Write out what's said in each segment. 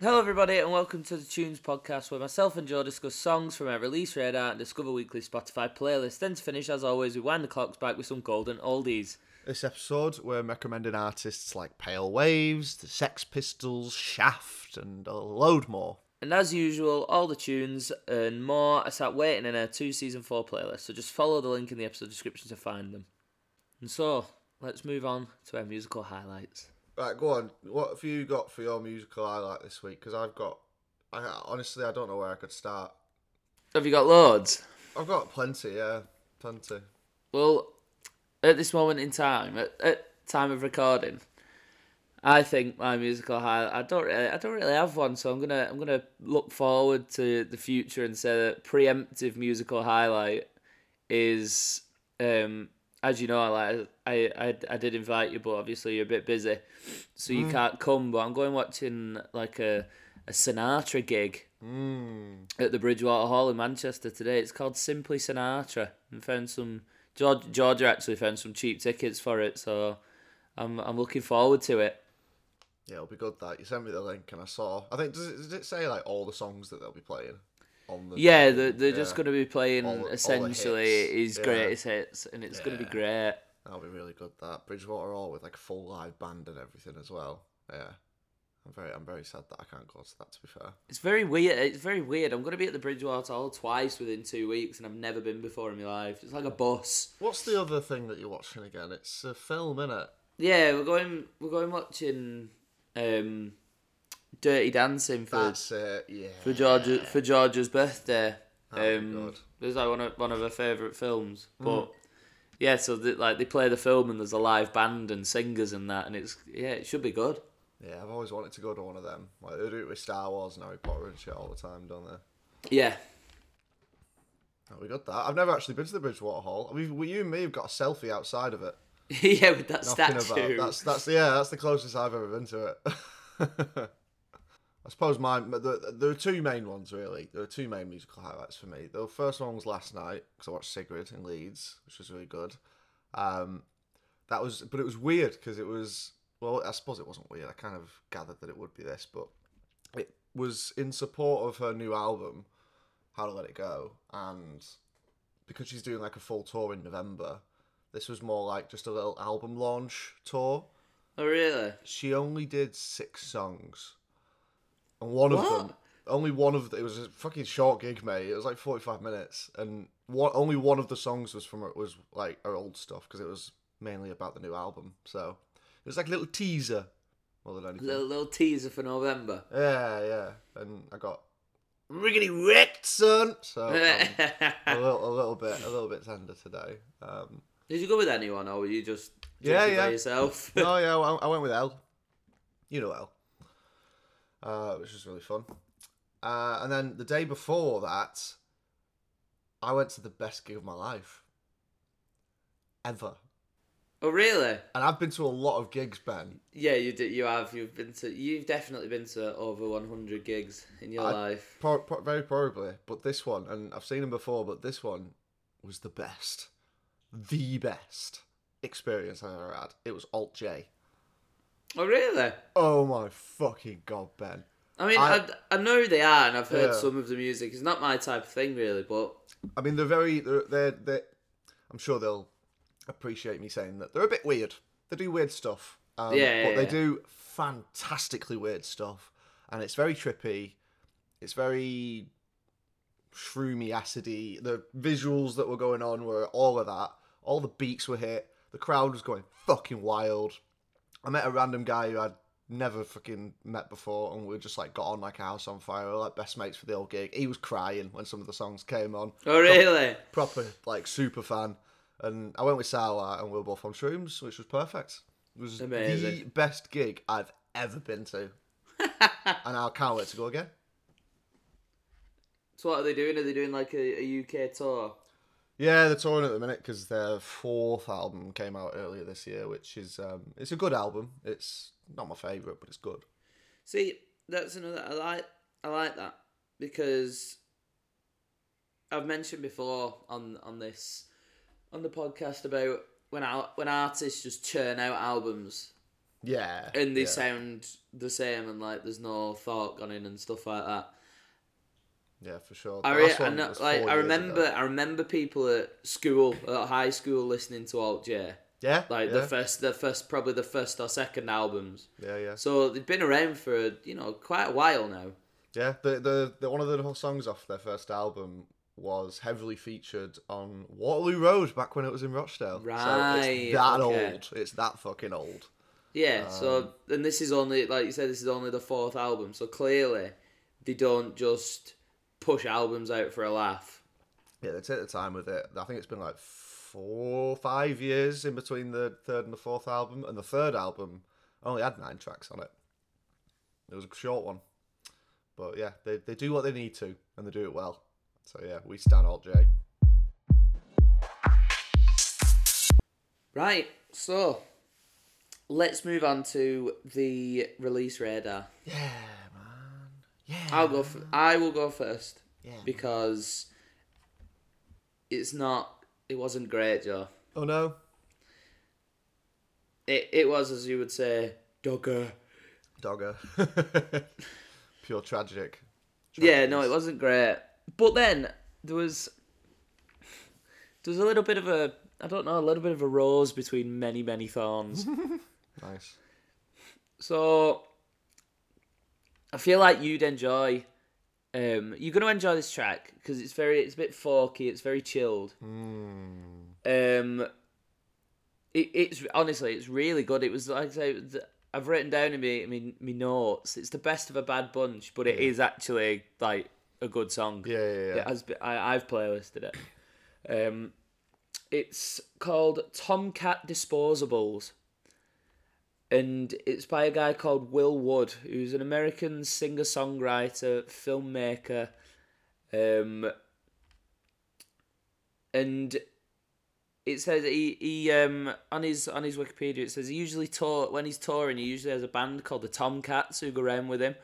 Hello, everybody, and welcome to the Tunes podcast, where myself and Joe discuss songs from our release radar and discover weekly Spotify playlist. Then to finish, as always, we wind the clocks back with some golden oldies. This episode, we're recommending artists like Pale Waves, the Sex Pistols, Shaft, and a load more. And as usual, all the tunes and more are sat waiting in our two season four playlist. So just follow the link in the episode description to find them. And so, let's move on to our musical highlights. Right, go on. What have you got for your musical highlight this week? Because I've got, I honestly, I don't know where I could start. Have you got loads? I've got plenty, yeah, plenty. Well, at this moment in time, at, at time of recording, I think my musical highlight. I don't really, I don't really have one, so I'm gonna, I'm gonna look forward to the future and say that preemptive musical highlight is, um, as you know, I like, I, I, I did invite you, but obviously you're a bit busy, so you can't come. But I'm going watching like a, a Sinatra gig Mm. at the Bridgewater Hall in Manchester today. It's called Simply Sinatra, and found some George, Georgia actually found some cheap tickets for it, so I'm I'm looking forward to it. Yeah, it'll be good that you sent me the link and I saw. I think does it, does it say like all the songs that they'll be playing on the? Yeah, they're, they're just going to be playing All all essentially hits, his yeah. greatest hits, and it's going to be great. That'll be really good. That Bridgewater Hall with like a full live band and everything as well. Yeah, I'm very I'm very sad that I can't go to that. To be fair. It's very weird. It's very weird. I'm going to be at the Bridgewater Hall twice within two weeks, and I've never been before in my life. It's like a bus. What's the other thing that you're watching again? It's a film, isn't it? Yeah, we're going. We're going watching um, Dirty Dancing for That's. Yeah. for Georgia for Georgia's birthday. Be Um, it was like one of one of her favourite films. But yeah, so they, like they play the film and there's a live band and singers and that, and it's yeah, it should be good. Yeah, I've always wanted to go to one of them. Like they do it with Star Wars and Harry Potter and shit all the time, don't they? Yeah, Oh, we got that. I've never actually been to the Bridgewater Hall. I mean, we, you and me have got a selfie outside of it. yeah, with that Knocking statue. about. That's that's yeah, that's the closest I've ever been to it. I suppose my there, there are two main ones really. There are two main musical highlights for me. The first one was last night because I watched Sigrid in Leeds, which was really good. Um, that was, but it was weird because it was. Well, I suppose it wasn't weird. I kind of gathered that it would be this, but it was in support of her new album, How to Let It Go, and because she's doing like a full tour in November, this was more like just a little album launch tour. oh really? She only did six songs, and one of them, only one of the, it was a fucking short gig, mate. It was like forty five minutes, and one, only one of the songs was from her, was like her old stuff because it was mainly about the new album. So it was like a little teaser more than anything. Little little teaser for November. Yeah, yeah, and I got riggedy wrecked, son. So um, a little, a little bit, a little bit tender today. Um, Did you go with anyone, or were you just Yeah, yeah. yourself? no, yeah, I, I went with Elle. You know Elle. Uh, which was really fun. Uh, and then the day before that, I went to the best gig of my life. Ever. oh really? And I've been to a lot of gigs, Ben. Yeah, you did. You have. You've been to. You've definitely been to over 100 gigs in your I- life. Pro- pro- very probably. But this one, and I've seen them before, but this one was the best. The best experience I've ever had. It was Alt J. Oh really? Oh my fucking god, Ben. I mean, I, I- I, know they are, and I've heard Yeah. some of the music. It's not my type of thing, really, but I mean, they're very. They're, they're, they're. I'm sure they'll appreciate me saying that they're a bit weird. They do weird stuff. Um, Yeah, But yeah, they yeah. do fantastically weird stuff, and it's very trippy. It's very shroomy, acidy. The visuals that were going on were all of that. All the beats were hit. The crowd was going fucking wild. I met a random guy who I'd never fucking met before, and we just like got on like a house on fire. We were like best mates for the old gig. He was crying when some of the songs came on oh really? proper like super fan. And I went with Sawa uh, and we were both on shrooms, which was perfect. It was the Amazing. best gig I've ever been to. and I can't wait to go again. So what are they doing? Are they doing like a, a UK tour? Yeah, they're touring at the minute because their fourth album came out earlier this year, which is um, it's a good album. It's not my favourite, but it's good. See, that's another. I like. I like that because I've mentioned before on on this on the podcast about when out when artists just churn out albums Yeah. and they yeah. sound the same, and like there's no thought gone in and stuff like that. Yeah, for sure. I, re- I know, like I remember, ago. I remember people at school, at high school, listening to Alt J. Yeah. Like yeah. the first, the first, probably the first or second albums. Yeah, yeah. So they've been around for you know quite a while now. Yeah, the, the the one of the songs off their first album was heavily featured on Waterloo Road back when it was in Rochdale. so Right, it's that okay. old. It's that fucking old. Yeah. Um, so and this is only like you said, this is only the fourth album. So clearly, they don't just push albums out for a laugh. Yeah, they take the time with it. I think it's been like four, five years in between the third and the fourth album, and the third album only had nine tracks on it. It was a short one, but yeah, they they do what they need to, and they do it well. So yeah, we stand Alt J. Right. So let's move on to the release radar. Yeah. Yeah. I'll go. F- I will go first Yeah. because it's not. It wasn't great, Joe. Oh no. It it was as you would say, dogger. Dogger. Pure tragic. Yeah, no, it wasn't great. But then there was there was a little bit of a I don't know, a little bit of a rose between many many thorns. Nice. so I feel like you'd enjoy. Um, you're gonna enjoy this track because it's very, it's a bit folky, it's very chilled. Mm. Um, it, it's honestly, it's really good. It was like I say, I've written down in me, me, me notes. It's the best of a bad bunch, but it is actually like a good song. Yeah, yeah, yeah. It has been, I, I've playlisted it. Um, it's called Tomcat Disposables, and it's by a guy called Will Wood, who's an American singer songwriter, filmmaker, um, and it says he, he um on his on his Wikipedia it says he usually tour when he's touring he usually has a band called the Tomcats who go around with him,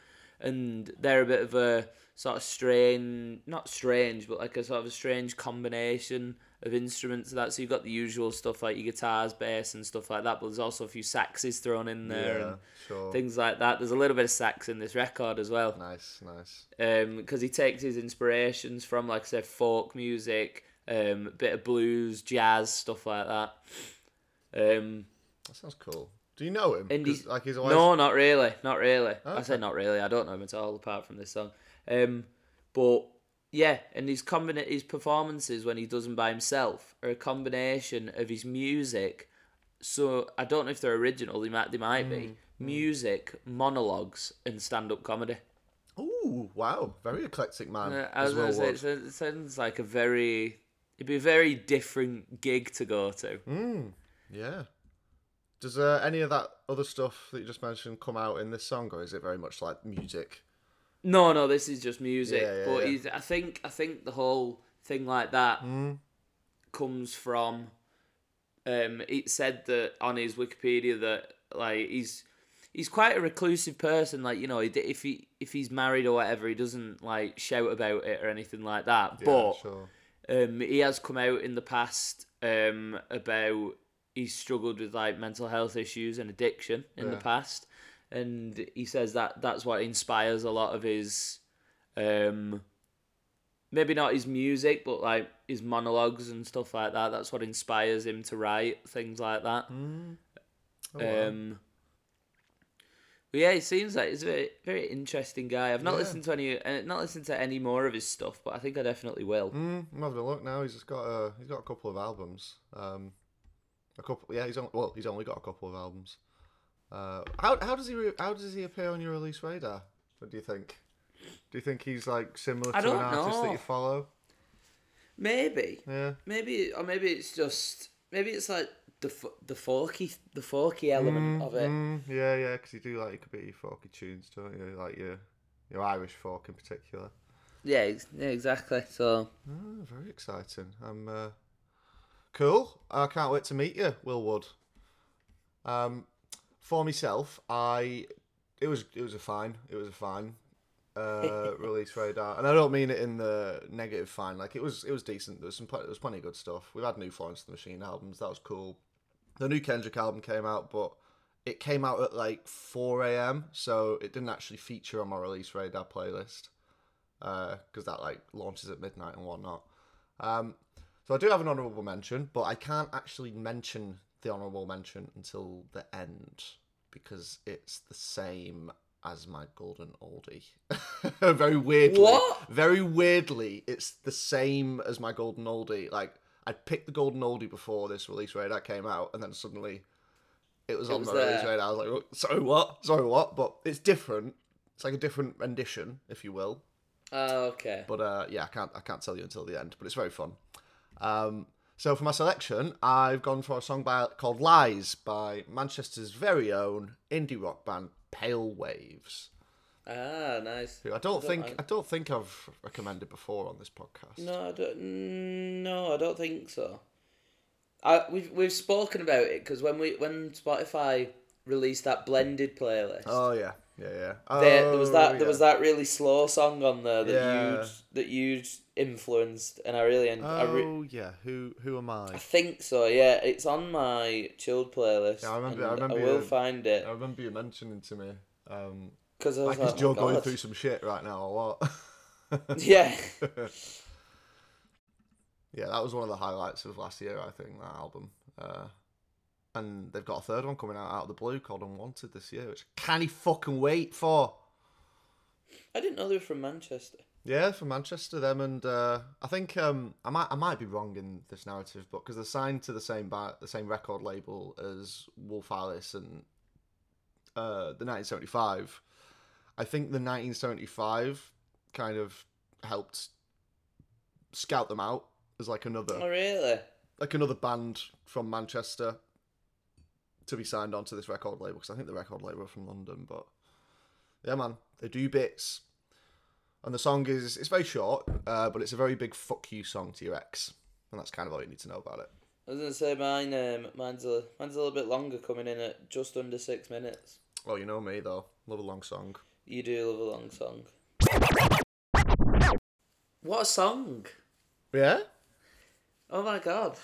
and they're a bit of a sort of strange not strange but like a sort of a strange combination of instruments that so you've got the usual stuff like your guitars bass and stuff like that but there's also a few saxes thrown in there yeah, and sure. things like that there's a little bit of sax in this record as well Nice, nice. because he takes his inspirations from like I said folk music um, a bit of blues jazz stuff like that um, That sounds cool. Do you know him? And he's- like he's always no not really not really I Okay. say not really I don't know him at all apart from this song um, but yeah and his combina- his performances when he does them by himself are a combination of his music so I don't know if they're original they might they might be music monologues and stand-up comedy Ooh, wow, very eclectic man. Uh, I as was well gonna say, it sounds- it sounds like a very, it'd be a very different gig to go to. Mm, yeah. Does uh, any of that other stuff that you just mentioned come out in this song, or is it very much like music? No, no, this is just music. Yeah, yeah, but yeah. He's, I think, I think the whole thing like that Mm. comes from. Um, it said that on his Wikipedia that like he's he's quite a reclusive person. Like you know, if he if he's married or whatever, he doesn't like shout about it or anything like that. Yeah, but sure. Um, he has come out in the past um, about he's struggled with like mental health issues and addiction in the past, and he says that that's what inspires a lot of his, um, maybe not his music, but like his monologues and stuff like that. That's what inspires him to write things like that. Mm. Oh, wow. Um, but yeah, it seems like he's a very, very interesting guy. I've not Yeah. listened to any, uh, not listened to any more of his stuff, but I think I definitely will. Mm, I'm having a look now. He's just got a he's got a couple of albums. Um, a couple. Yeah, he's on. Well, he's only got a couple of albums. Uh, how how does he re- how does he appear on your release radar? What do you think? Do you think he's like similar I to an don't artist that know. you follow? Maybe, Yeah. maybe, or maybe it's just maybe it's like the the folky the folky element Mm, of it. mm, yeah, yeah, because you do like a bit of folky tunes, don't you? Like your your Irish folk in particular. Yeah, ex- yeah, exactly. So Oh, very exciting. I'm uh, cool. I can't wait to meet you, Will Wood. Um, for myself, I it was it was a fine. It was a fine uh, release radar, and I don't mean it in the negative fine. Like it was it was decent. There was some there was plenty of good stuff. We've had new Florence the Machine albums. That was cool. The new Kendrick album came out, but it came out at like 4 a.m., so it didn't actually feature on my release radar playlist because that like launches at midnight and whatnot. Um, so I do have an honourable mention, but I can't actually mention the honourable mention until the end because it's the same as my golden oldie. very weirdly. What? Very weirdly, it's the same as my golden oldie. Like I picked the golden oldie before this release radar came out, and then suddenly it was It on was my release radar. I was like, "Oh, sorry, what? Sorry, what? But it's different. It's like a different rendition, if you will. Oh, okay. But uh, yeah, I can't I can't tell you until the end. But it's very fun. Um, so for my selection, I've gone for a song by called "Lies" by Manchester's very own indie rock band Pale Waves, Ah, nice. who I don't I think don't- I don't think I've recommended before on this podcast. No, I don't. No, I don't think so. I we've we've spoken about it because when we when Spotify released that blended playlist, Oh yeah, yeah, yeah. there, there was Oh, that yeah. there was that really slow song on there that Yeah. you that you influenced, and I really en- I, re- Oh yeah, who who am I? I think so. Yeah, it's on my chilled playlist. Yeah, I remember- I remember I will you- find it I remember you mentioning to me. Um, because I was like, like, is oh Joe my going God. through some shit right now or what? Yeah, yeah, that was one of the highlights of last year, I think, that album. Uh, and they've got a third one coming out out of the blue called Unwanted this year, which can he fucking wait for? I didn't know they were from Manchester. Yeah, from Manchester, them and uh, I think um, I might I might be wrong in this narrative, but because they're signed to the same ba- the same record label as Wolf Alice and uh, the 1975, I think the 1975 kind of helped scout them out as like another Oh really? like another band from Manchester to be signed onto this record label because I think the record label are from London. But yeah, man, they do bits, and the song is it's very short, uh, but it's a very big fuck you song to your ex, and that's kind of all you need to know about it. I was gonna say mine. Um, mine's a mine's a little bit longer, coming in at just under six minutes. Well, you know me though, love a long song. You do love a long song. What a song! Yeah, Oh my god,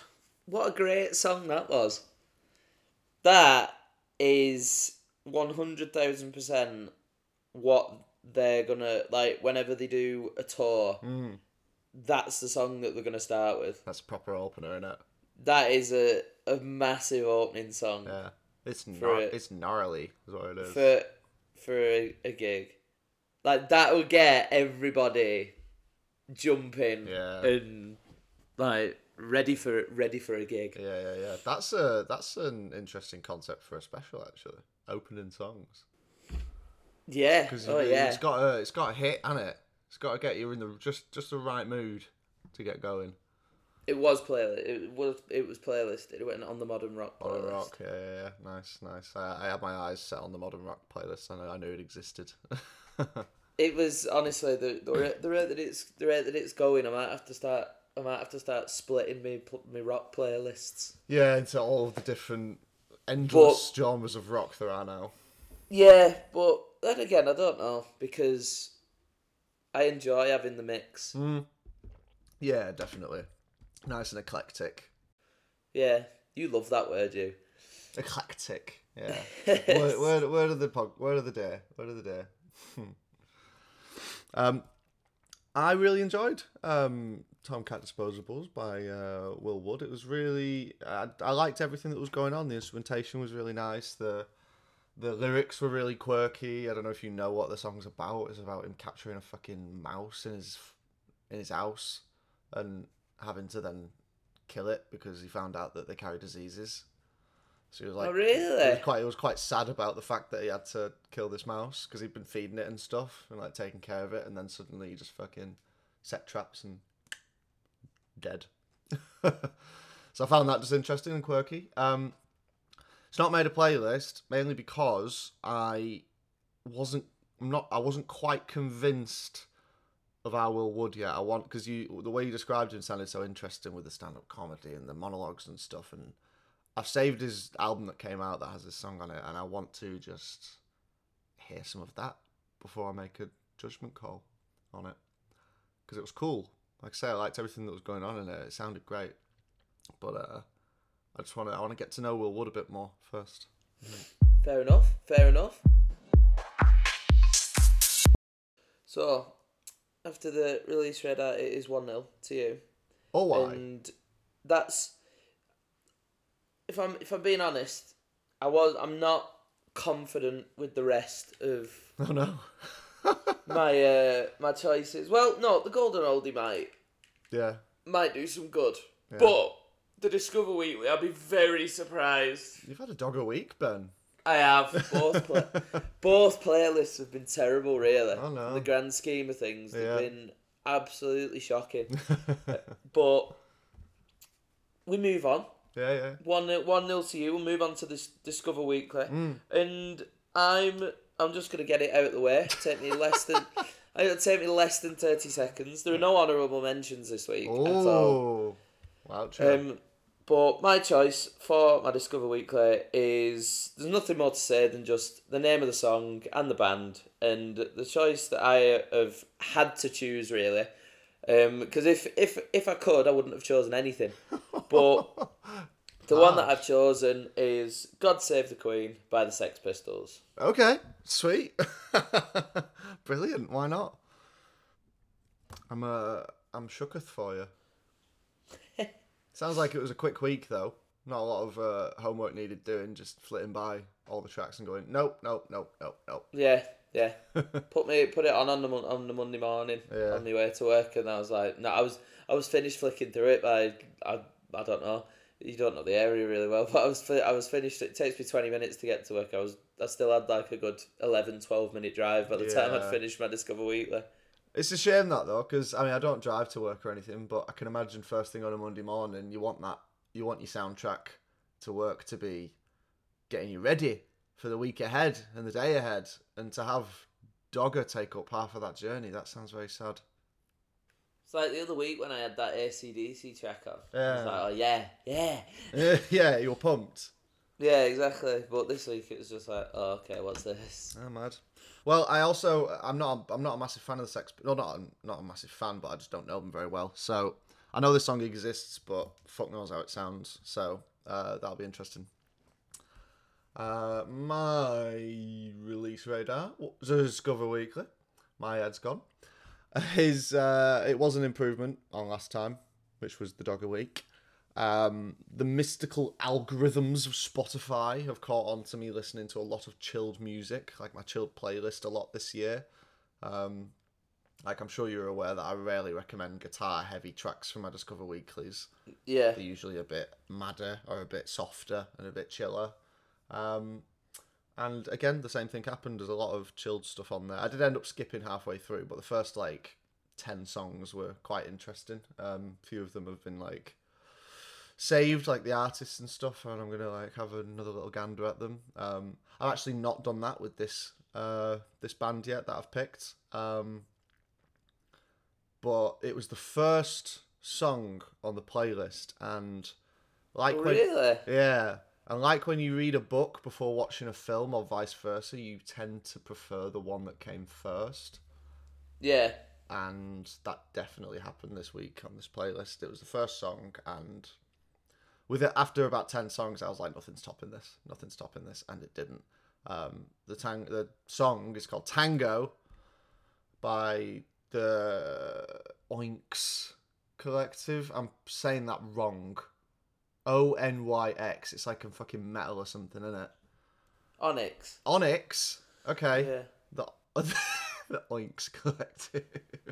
what a great song that was. That is one hundred thousand percent what they're gonna like whenever they do a tour. mm, That's the song that they're gonna start with. that's a proper opener, isn't it? That is a, a massive opening song Yeah, it's gnar- it. it's gnarly, is what it is. for for a, a gig. Like that will get everybody jumping Yeah. and like ready for ready for a gig. Yeah, yeah, yeah. That's a that's an interesting concept for a special actually. Opening songs. Yeah. Because Oh yeah. it's got a it's got a hit, and it? It's got to get you in the just just the right mood to get going. It was playlist. It was it was playlisted. It went on the modern rock playlist. Modern rock, yeah, yeah, yeah. Nice, nice. I, I had my eyes set on the modern rock playlist, and I knew it existed. It was honestly the the rate, the rate that it's the rate that it's going. I might have to start. I might have to start splitting me pl- me rock playlists. yeah, into all of the different endless genres of rock there are now. Yeah, but then again, I don't know because I enjoy having the mix. Mm. Yeah, definitely. Nice and eclectic. Yeah, you love that word, you. Eclectic. Yeah. word, word, word of the pod, word of the day. Word of the day. um, I really enjoyed um, Tomcat Disposables by uh, Will Wood. It was really I, I liked everything that was going on. The instrumentation was really nice. The the lyrics were really quirky. I don't know if you know what the song's about. It's about him capturing a fucking mouse in his in his house and having to then kill it because he found out that they carry diseases. So he was like, oh really? was quite. It was quite sad about the fact that he had to kill this mouse because he'd been feeding it and stuff and like taking care of it, and then suddenly he just fucking set traps and dead. so I found that just interesting and quirky. Um, it's not made a playlist mainly because I wasn't. I'm not. I wasn't quite convinced of our Will Wood yet. I want because you the way you described him sounded so interesting with the stand up comedy and the monologues and stuff and. I've saved his album that came out that has this song on it, and I want to just hear some of that before I make a judgment call on it because it was cool. Like I say, I liked everything that was going on in it. It sounded great, but uh, I just want to I want to get to know Will Wood a bit more first. Fair enough. Fair enough. So, after the release radar, it is 1 0 to you. Oh, why? And that's. If I'm if I'm being honest, I was I'm not confident with the rest of Oh no. my uh, my choices. Well, no, the Golden Oldie might yeah. might do some good, but the Discover Weekly, I'll be very surprised. You've had a dog a week, Ben. I have both play- both playlists have been terrible, really. Oh, no. In the grand scheme of things, they've Yeah. been absolutely shocking. but we move on. Yeah, yeah. One nil- one nil to you. We'll move on to this Discover Weekly, Mm. and I'm I'm just gonna get it out of the way. Take me less than. It'll take me less than thirty seconds. There are no honourable mentions this week at all. Oh. Wow, true. Um, but my choice for my Discover Weekly is there's nothing more to say than just the name of the song and the band, and the choice that I have had to choose really, because if if if I could, I wouldn't have chosen anything. But the one that I've chosen is "God Save the Queen" by the Sex Pistols. Okay, sweet. Brilliant. Why not? I'm uh I'm shooketh for you. Sounds like it was a quick week though. Not a lot of uh, homework needed doing, just flitting by all the tracks and going, nope, nope, nope, nope, nope. Yeah, yeah. put me put it on on the on the Monday morning Yeah. on my way to work, and I was like, no, I was I was finished flicking through it by I I don't know. You don't know the area really well, but I was I was finished. It takes me twenty minutes to get to work. I was I still had like a good 11, 12 minute drive by the time I'd finished my Discover Weekly. It's a shame that though, because I mean I don't drive to work or anything, but I can imagine first thing on a Monday morning you want that you want your soundtrack to work to be getting you ready for the week ahead and the day ahead, and to have Dogger take up half of that journey. That sounds very sad. It's like the other week when I had that ACDC track on. I Yeah. was like, oh yeah, yeah, yeah, you're pumped. yeah, exactly. But this week it was just like, oh okay, what's this? I'm mad. Well, I also I'm not I'm not a massive fan of the Sex. No, not not a massive fan, but I just don't know them very well. So I know this song exists, but fuck knows how it sounds. So uh, that'll be interesting. Uh, my release radar Discover Weekly. My head's gone. His uh, it was an improvement on last time, which was the dog a Week. Um, the mystical algorithms of Spotify have caught on to me listening to a lot of chilled music, like my chilled playlist, a lot this year. Um, like I'm sure you're aware that I rarely recommend guitar heavy tracks for my Discover Weeklies. Yeah, They're usually a bit madder or a bit softer and a bit chiller. Um, and again, the same thing happened. There's a lot of chilled stuff on there. I did end up skipping halfway through, but the first like ten songs were quite interesting. Um, a few of them have been like saved, like the artists and stuff, and I'm gonna like have another little gander at them. Um, I've actually not done that with this uh this band yet that I've picked. Um, but it was the first song on the playlist, and like when really. yeah. And like when you read a book before watching a film or vice versa, you tend to prefer the one that came first. Yeah, And that definitely happened this week on this playlist. It was the first song and with it after about 10 songs I was like nothing's topping this. Nothing's topping this and it didn't. Um, the tang the song is called Tango by the Oinks collective. I'm saying that wrong. O N Y X. It's like a fucking metal or something, isn't it? Onyx. Onyx. Okay. Yeah. The the Oinks collective.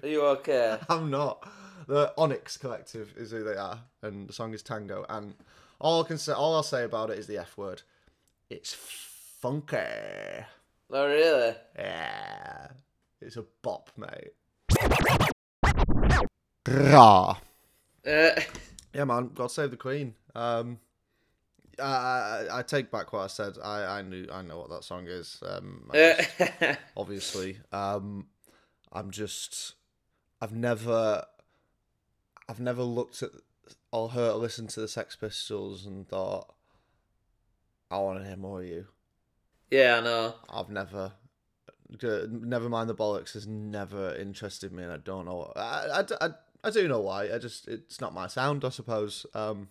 Are you okay? I'm not. The Onyx collective is who they are, and the song is Tango. And all I can say, all I'll say about it is the F word. It's funky. Oh really? Yeah, it's a bop, mate. Rah. Uh, Yeah, man. God save the Queen. Um, I, I I take back what I said. I, I knew I know what that song is. Um, just- obviously. Um, I'm just, I've never, I've never looked at or heard or listened to the Sex Pistols and thought, I want to hear more of you. yeah, I know. I've never, never mind the bollocks has never interested me, and I don't know. I, I, I, I do know why. I just, it's not my sound, I suppose. Um,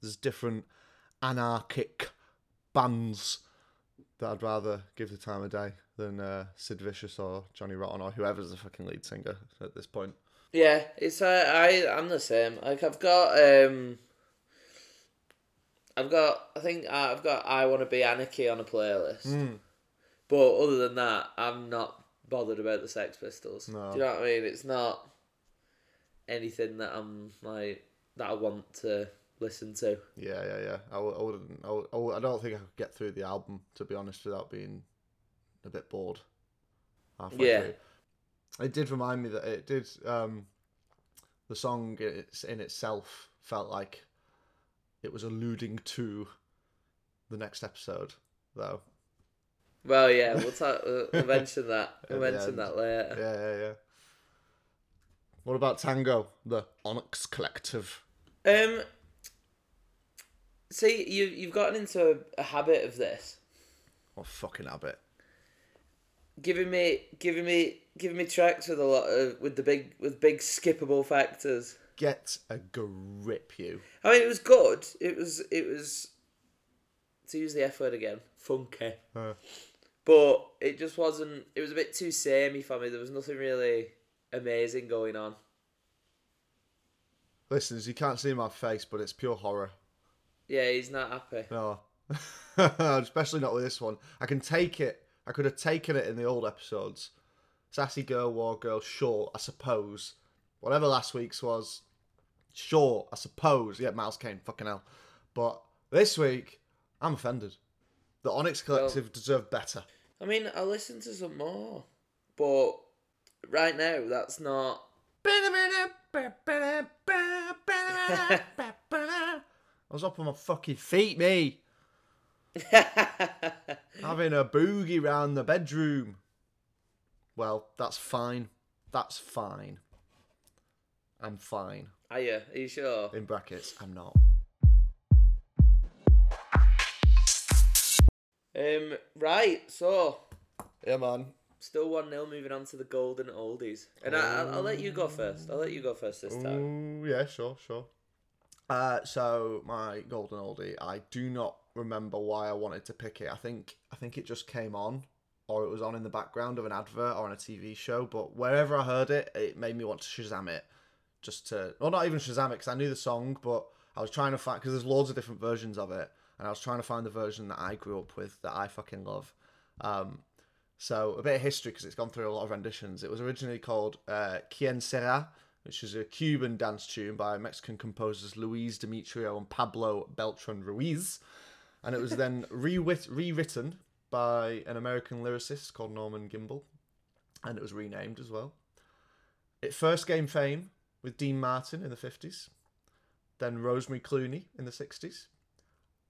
there's different anarchic bands that I'd rather give the time of day than uh, Sid Vicious or Johnny Rotten or whoever's the fucking lead singer at this point. Yeah, it's uh, I I'm the same. Like I've got um I've got I think uh, I've got I want to be anarchy on a playlist. Mm. But other than that, I'm not bothered about the Sex Pistols. No. Do you know what I mean? It's not anything that I'm like that I want to listen to. Yeah, yeah, yeah. I wouldn't. I, w- I, w- I don't think I could get through the album to be honest without being a bit bored. Halfway Yeah. through. It did remind me that it did. Um, the song in, its, in itself felt like it was alluding to the next episode, though. Well, yeah, we'll. We'll we'll mention that. We'll mention that later. Yeah, yeah, yeah. What about Tango, the Onyx Collective? Um. See, you you've gotten into a, a habit of this, What fucking habit? giving me giving me giving me tracks with a lot of with the big with big skippable factors. Get a grip, you. I mean, it was good. It was it was to use the F word again, funky. Uh, But it just wasn't. It was a bit too samey for me. There was nothing really amazing going on. listeners, you can't see my face, but it's pure horror. Yeah, he's not happy. No. Especially not with this one. I can take it. I could have taken it in the old episodes. Sassy Girl, War Girl, sure, I suppose. Whatever last week's was, sure, I suppose. Yeah, Miles Kane, fucking hell. But this week, I'm offended. The Onyx Collective deserve better. I mean, I'll listen to some more, but right now that's not. I was up on my fucking feet, me. Having a boogie round the bedroom. Well, that's fine. That's fine. I'm fine. Are you? Are you sure? In brackets, I'm not. Um. Right. So Yeah, man. Still one 0 Moving on to the golden oldies, and I, I'll, I'll let you go first. I'll let you go first this time. Ooh, yeah, sure, sure. Uh, so my golden oldie, I do not remember why I wanted to pick it. I think I think it just came on, or it was on in the background of an advert or on a TV show. But wherever I heard it, it made me want to Shazam it, just to, well, not even Shazam it because I knew the song, but I was trying to find because there's loads of different versions of it, and I was trying to find the version that I grew up with that I fucking love. Um, so a bit of history because it's gone through a lot of renditions. It was originally called uh, Quien Sera, which is a Cuban dance tune by Mexican composers Luis Demetrio and Pablo Beltran Ruiz, and it was then rewrit- rewritten by an American lyricist called Norman Gimbel, and it was renamed as well. It first gained fame with Dean Martin in the fifties, then Rosemary Clooney in the sixties.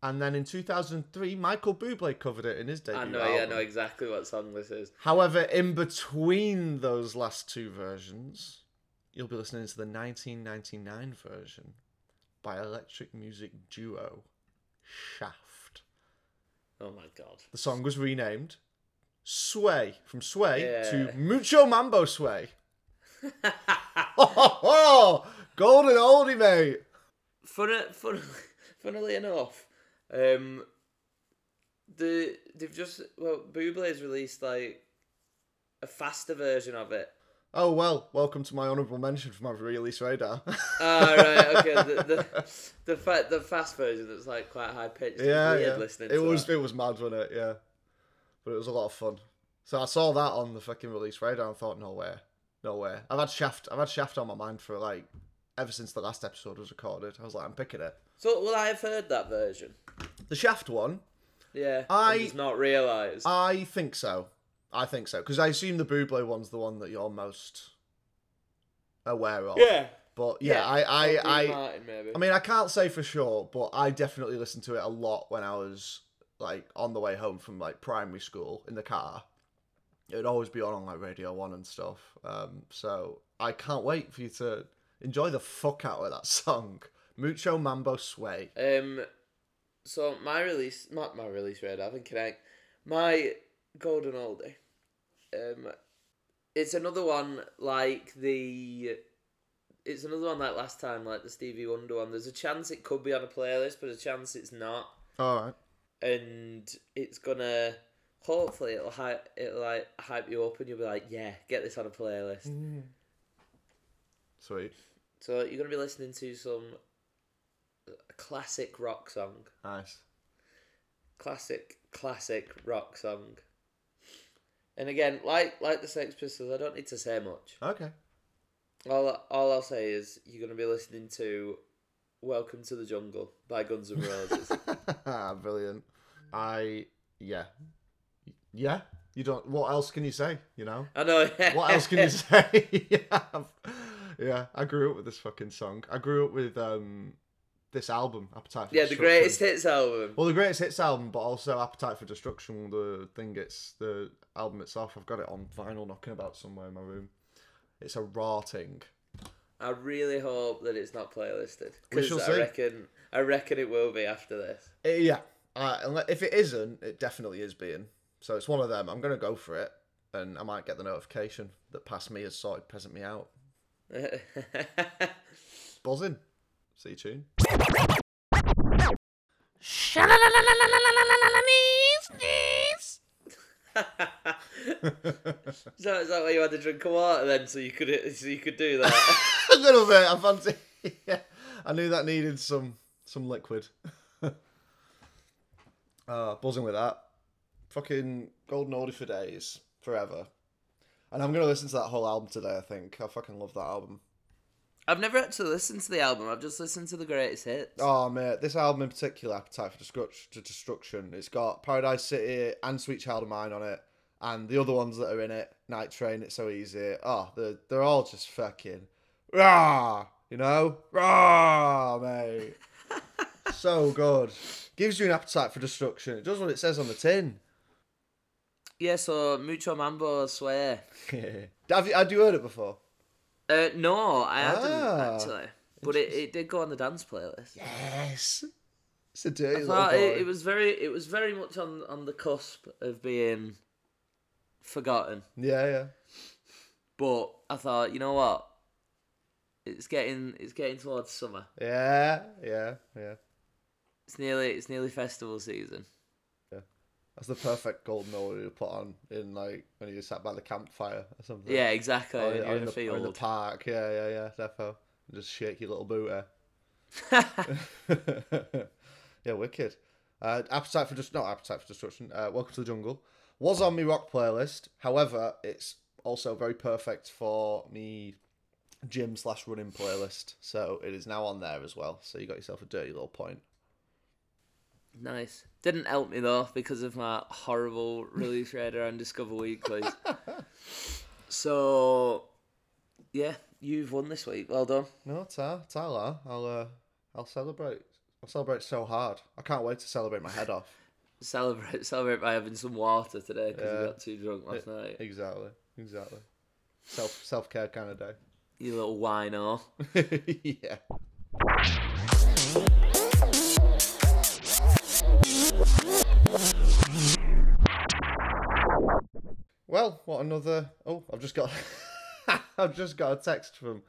And then in 2003, Michael Bublé covered it in his debut I know. album. Yeah, I know exactly what song this is. However, in between those last two versions, you'll be listening to the 1999 version by electric music duo Shaft. Oh my god. The song was renamed Sway from Sway Yeah. to Mucho Mambo Sway. oh, golden oldie, mate. Fun, funnily enough, um, the they've just well, Bublé's released like a faster version of it. Oh well, welcome to my honourable mention for my release radar. Ah, right, okay. The the the, fa- the fast version that's like quite high pitched. yeah, weird yeah. listening. it to was that. it was mad, wasn't it? Yeah, but it was a lot of fun. So I saw that on the fucking release radar and thought, no way, no way. I've had Shaft, I've had Shaft on my mind for like ever since the last episode was recorded. I was like, I'm picking it. So well, I have heard that version? The Shaft one, Yeah, I- just not realised. I think so. I think so because I assume the Bublé one's the one that you're most aware of. yeah, But yeah, I, I, I, Martin, maybe. I mean, I can't say for sure, but I definitely listened to it a lot when I was like on the way home from like primary school in the car. It would always be on on like Radio One and stuff. Um, so I can't wait for you to enjoy the fuck out of that song, Mucho Mambo Sway. Um, so my release, not my release radar, I think connect my golden oldie. Um, it's another one like the. It's another one like last time, like the Stevie Wonder one. There's a chance it could be on a playlist, but a chance it's not, All right. and it's gonna hopefully it'll hype it'll like hype you up and you'll be like, yeah, get this on a playlist. Sweet. So you're gonna be listening to some uh, classic rock song, Nice. classic classic rock song. And again, like like the Sex Pistols, I don't need to say much. Okay. All all I'll say is you're gonna be listening to "Welcome to the Jungle" by Guns N' Roses. Brilliant. I yeah. Yeah. You don't. What else can you say? You know. I know. What else can you say? yeah. Yeah. I grew up with this fucking song. I grew up with um this album, Appetite for Yeah, the greatest hits album. Well, the greatest hits album, but also Appetite for Destruction. The thing it's the album itself. I've got it on vinyl, knocking about somewhere in my room. It's a raw thing. I really hope that it's not playlisted We because I see. reckon I reckon it will be after this. Uh, yeah. Uh, if it isn't, it definitely is being. So it's one of them. I'm gonna go for it, and I might get the notification that past me has sorted present me out. Buzzing. See you tune. so is that why you had to drink a water then, so you could so you could do that? a little bit. I fancy. yeah, I knew that needed some some liquid. uh, buzzing with that. Fucking golden oldie for days, forever. And I'm gonna listen to that whole album today. I think I fucking love that album. I've never actually listened to the album. I've just listened to the greatest hits. Oh mate, this album in particular, Appetite for Destruct- Destruction, it's got Paradise City and Sweet Child of Mine on it, and the other ones that are in it, Night Train, It's So Easy. Oh, they're they're all just fucking rah, you know, rah, mate. so good. Gives you an appetite for destruction. It does what it says on the tin. Yeah, so Mucho Mambo Swear. have you had you heard it before? Uh, no, I Ah, haven't actually, but it, it did go on the dance playlist. Yes. It's a dirty I thought it, it was very it was very much on on the cusp of being forgotten. Yeah, yeah. But I thought, you know what? It's getting it's getting towards summer. Yeah, yeah, yeah. It's nearly it's nearly festival season. That's the perfect golden oldie to put on in like when you sat by the campfire or something. Yeah, exactly. Or, or in, the, or in the park. Yeah, yeah, yeah. Defo. And just shake your little booty. yeah, wicked. Uh, appetite for just not appetite for destruction. Uh, Welcome to the jungle was on my rock playlist. However, it's also very perfect for me gym slash running playlist. So it is now on there as well. So you got yourself a dirty little point. Nice. Didn't help me though because of my horrible release radar and Discover Weeklies. so, yeah, you've won this week. Well done. No, ta, ta la. I'll uh, I'll celebrate. I'll celebrate so hard. I can't wait to celebrate my head off. Celebrate, celebrate by having some water today because Yeah. you got too drunk last night. Exactly, exactly. Self self care kind of day. You little wino. yeah. Well, what another? Oh, I've just got, I've just got a text from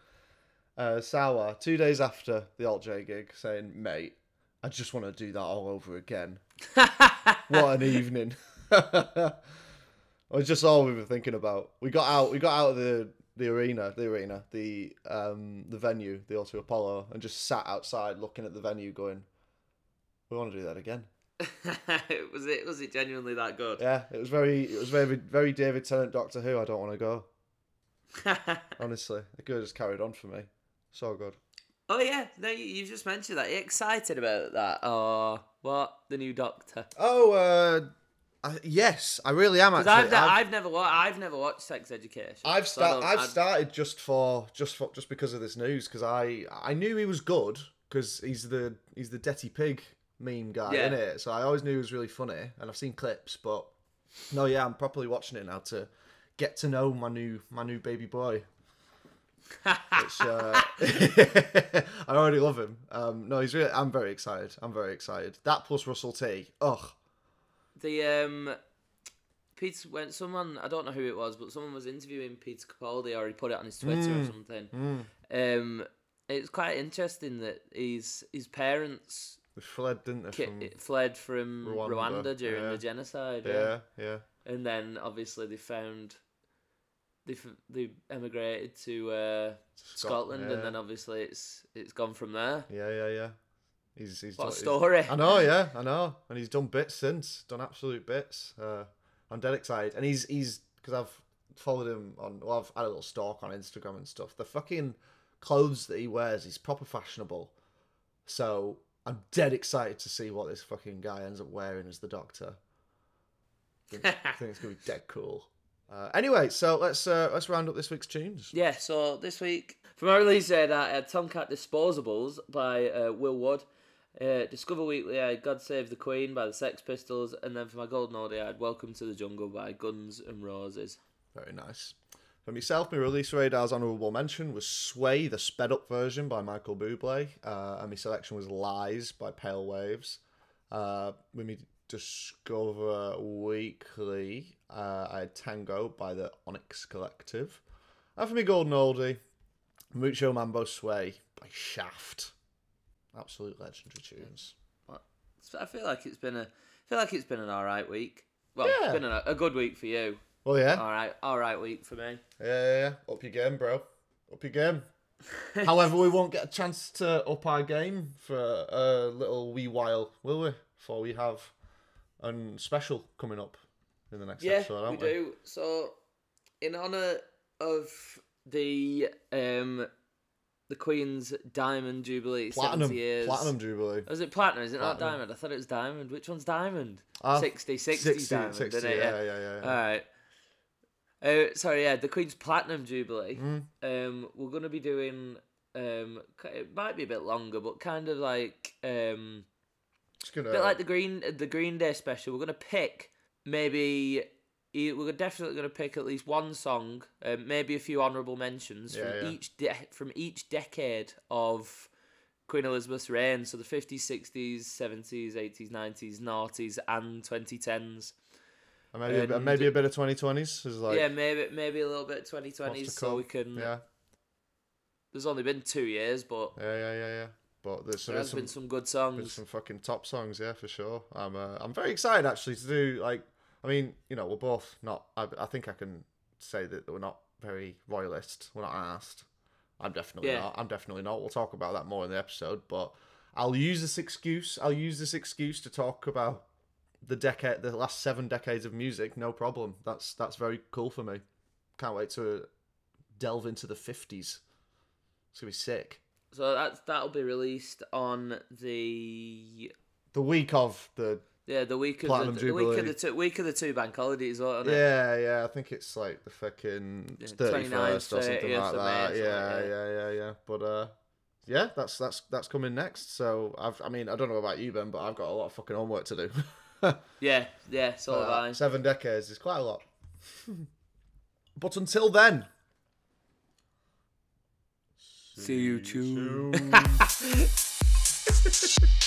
uh, Sawa two days after the Alt J gig saying, "Mate, I just want to do that all over again." what an evening! It's just all we were thinking about. We got out. We got out of the the arena, the arena, the um the venue, the O2 Apollo, and just sat outside looking at the venue, going, "We want to do that again." was it was it genuinely that good? Yeah, it was very, it was very, very David Tennant Doctor Who. I don't want to go. Honestly, it could have just carried on for me. So good. oh yeah, no, you, you just mentioned that. you excited about that? Oh, what the new Doctor? Oh, uh, I, yes, I really am actually. I've, I've, I've never wa- I've never watched Sex Education. I've, so I start, don't- I've started just for just for just because of this news because I I knew he was good because he's the he's the Detty Pig meme guy Yeah. in it. So I always knew he was really funny, and I've seen clips, but no, yeah, I'm properly watching it now to get to know my new my new baby boy. Which uh, I already love him. Um, no, he's really. I'm very excited. I'm very excited. That plus Russell T. Ugh. The um, Peter when someone I don't know who it was, but someone was interviewing Peter Capaldi, or he put it on his Twitter Hmm. or something. Um, it's quite interesting that his his parents They fled, didn't they? ki- From, fled from Rwanda, Rwanda, during yeah. the genocide. Yeah. yeah, yeah. and then obviously they found they f- they emigrated to uh, Scotland, yeah. and then obviously it's it's gone from there. Yeah, yeah, yeah. He's he's What a done- he's- story! I know, yeah, I know, and he's done bits since, done absolute bits. Uh, I'm dead excited, and he's he's because I've followed him on. Well, I've had a little stalk on Instagram and stuff. The fucking clothes that he wears, he's proper fashionable. So I'm dead excited to see what this fucking guy ends up wearing as the Doctor. I think, I think it's gonna be dead cool. Uh, anyway, so let's uh, let's round up this week's tunes. Yeah, so this week from our release uh, that uh, Tomcat Disposables by uh, Will Wood. Uh, Discover Weekly, I had God Save the Queen by the Sex Pistols, and then for my golden oldie, I had Welcome to the Jungle by Guns and Roses. Very nice. For myself, my release radar's honourable mention was Sway, the sped up version by Michael Bublé, uh, and my selection was Lies by Pale Waves. Uh, with me Discover Weekly, uh, I had Tango by the Onyx Collective. And for me golden oldie, Mucho Mambo Sway by Shaft. Absolute legendary tunes. I feel like it's been a I feel like it's been an alright week. Well, Yeah. it's been a, a good week for you. Well, yeah. Alright, alright week for me. Yeah, yeah, yeah. Up your game, bro. Up your game. However, we won't get a chance to up our game for a little wee while, will we? Before we have a special coming up in the next Yeah, episode, we aren't we? we? do. So, in honor of the um the Queen's Diamond Jubilee, Platinum, seventy years. platinum jubilee. Was it platinum? Is it not diamond? I thought it was diamond. Which one's diamond? Ah, 60, 60 's diamond, 60, isn't it? yeah, yeah, yeah. yeah. All right. Uh, sorry, yeah, the Queen's Platinum Jubilee. Mm. Um, we're gonna be doing. Um, it might be a bit longer, but kind of like um, gonna. a bit like the Green the Green Day special. We're gonna pick maybe. We're definitely gonna pick at least one song, um, maybe a few honourable mentions Yeah, from yeah. each de- from each decade of Queen Elizabeth's reign. So the fifties, sixties, seventies, eighties, nineties, noughties, and twenty tens. And maybe, a bit- maybe a bit of 2020s. Is like, yeah, maybe maybe a little bit twenty what's so we can. Yeah, There's only been two years, but yeah, yeah, yeah, yeah. But there's, there has some, been some good there's songs. some fucking top songs, yeah, for sure. I'm, uh, I'm very excited actually to do like. I mean, you know, we're both not. I, I think I can say that we're not very royalist. We're not asked. I'm definitely Yeah. not. I'm definitely not. We'll talk about that more in the episode. But I'll use this excuse. I'll use this excuse to talk about the decade, the last seven decades of music. No problem. That's that's very cool for me. Can't wait to delve into the fifties. It's gonna be sick. So that's that'll be released on the The week of the yeah the week of Platinum the, the week of the two, week of the two bank holidays, wasn't it? Yeah, yeah, I think it's like the fucking Yeah, thirty 29th, first or something like that. something Yeah, like that. yeah, yeah, yeah. But uh, yeah, that's that's that's coming next. So I've, I mean, I don't know about you, Ben, but I've got a lot of fucking homework to do. Yeah, yeah. So have Uh, I. Seven decades is quite a lot. but until then, See you, soon. soon.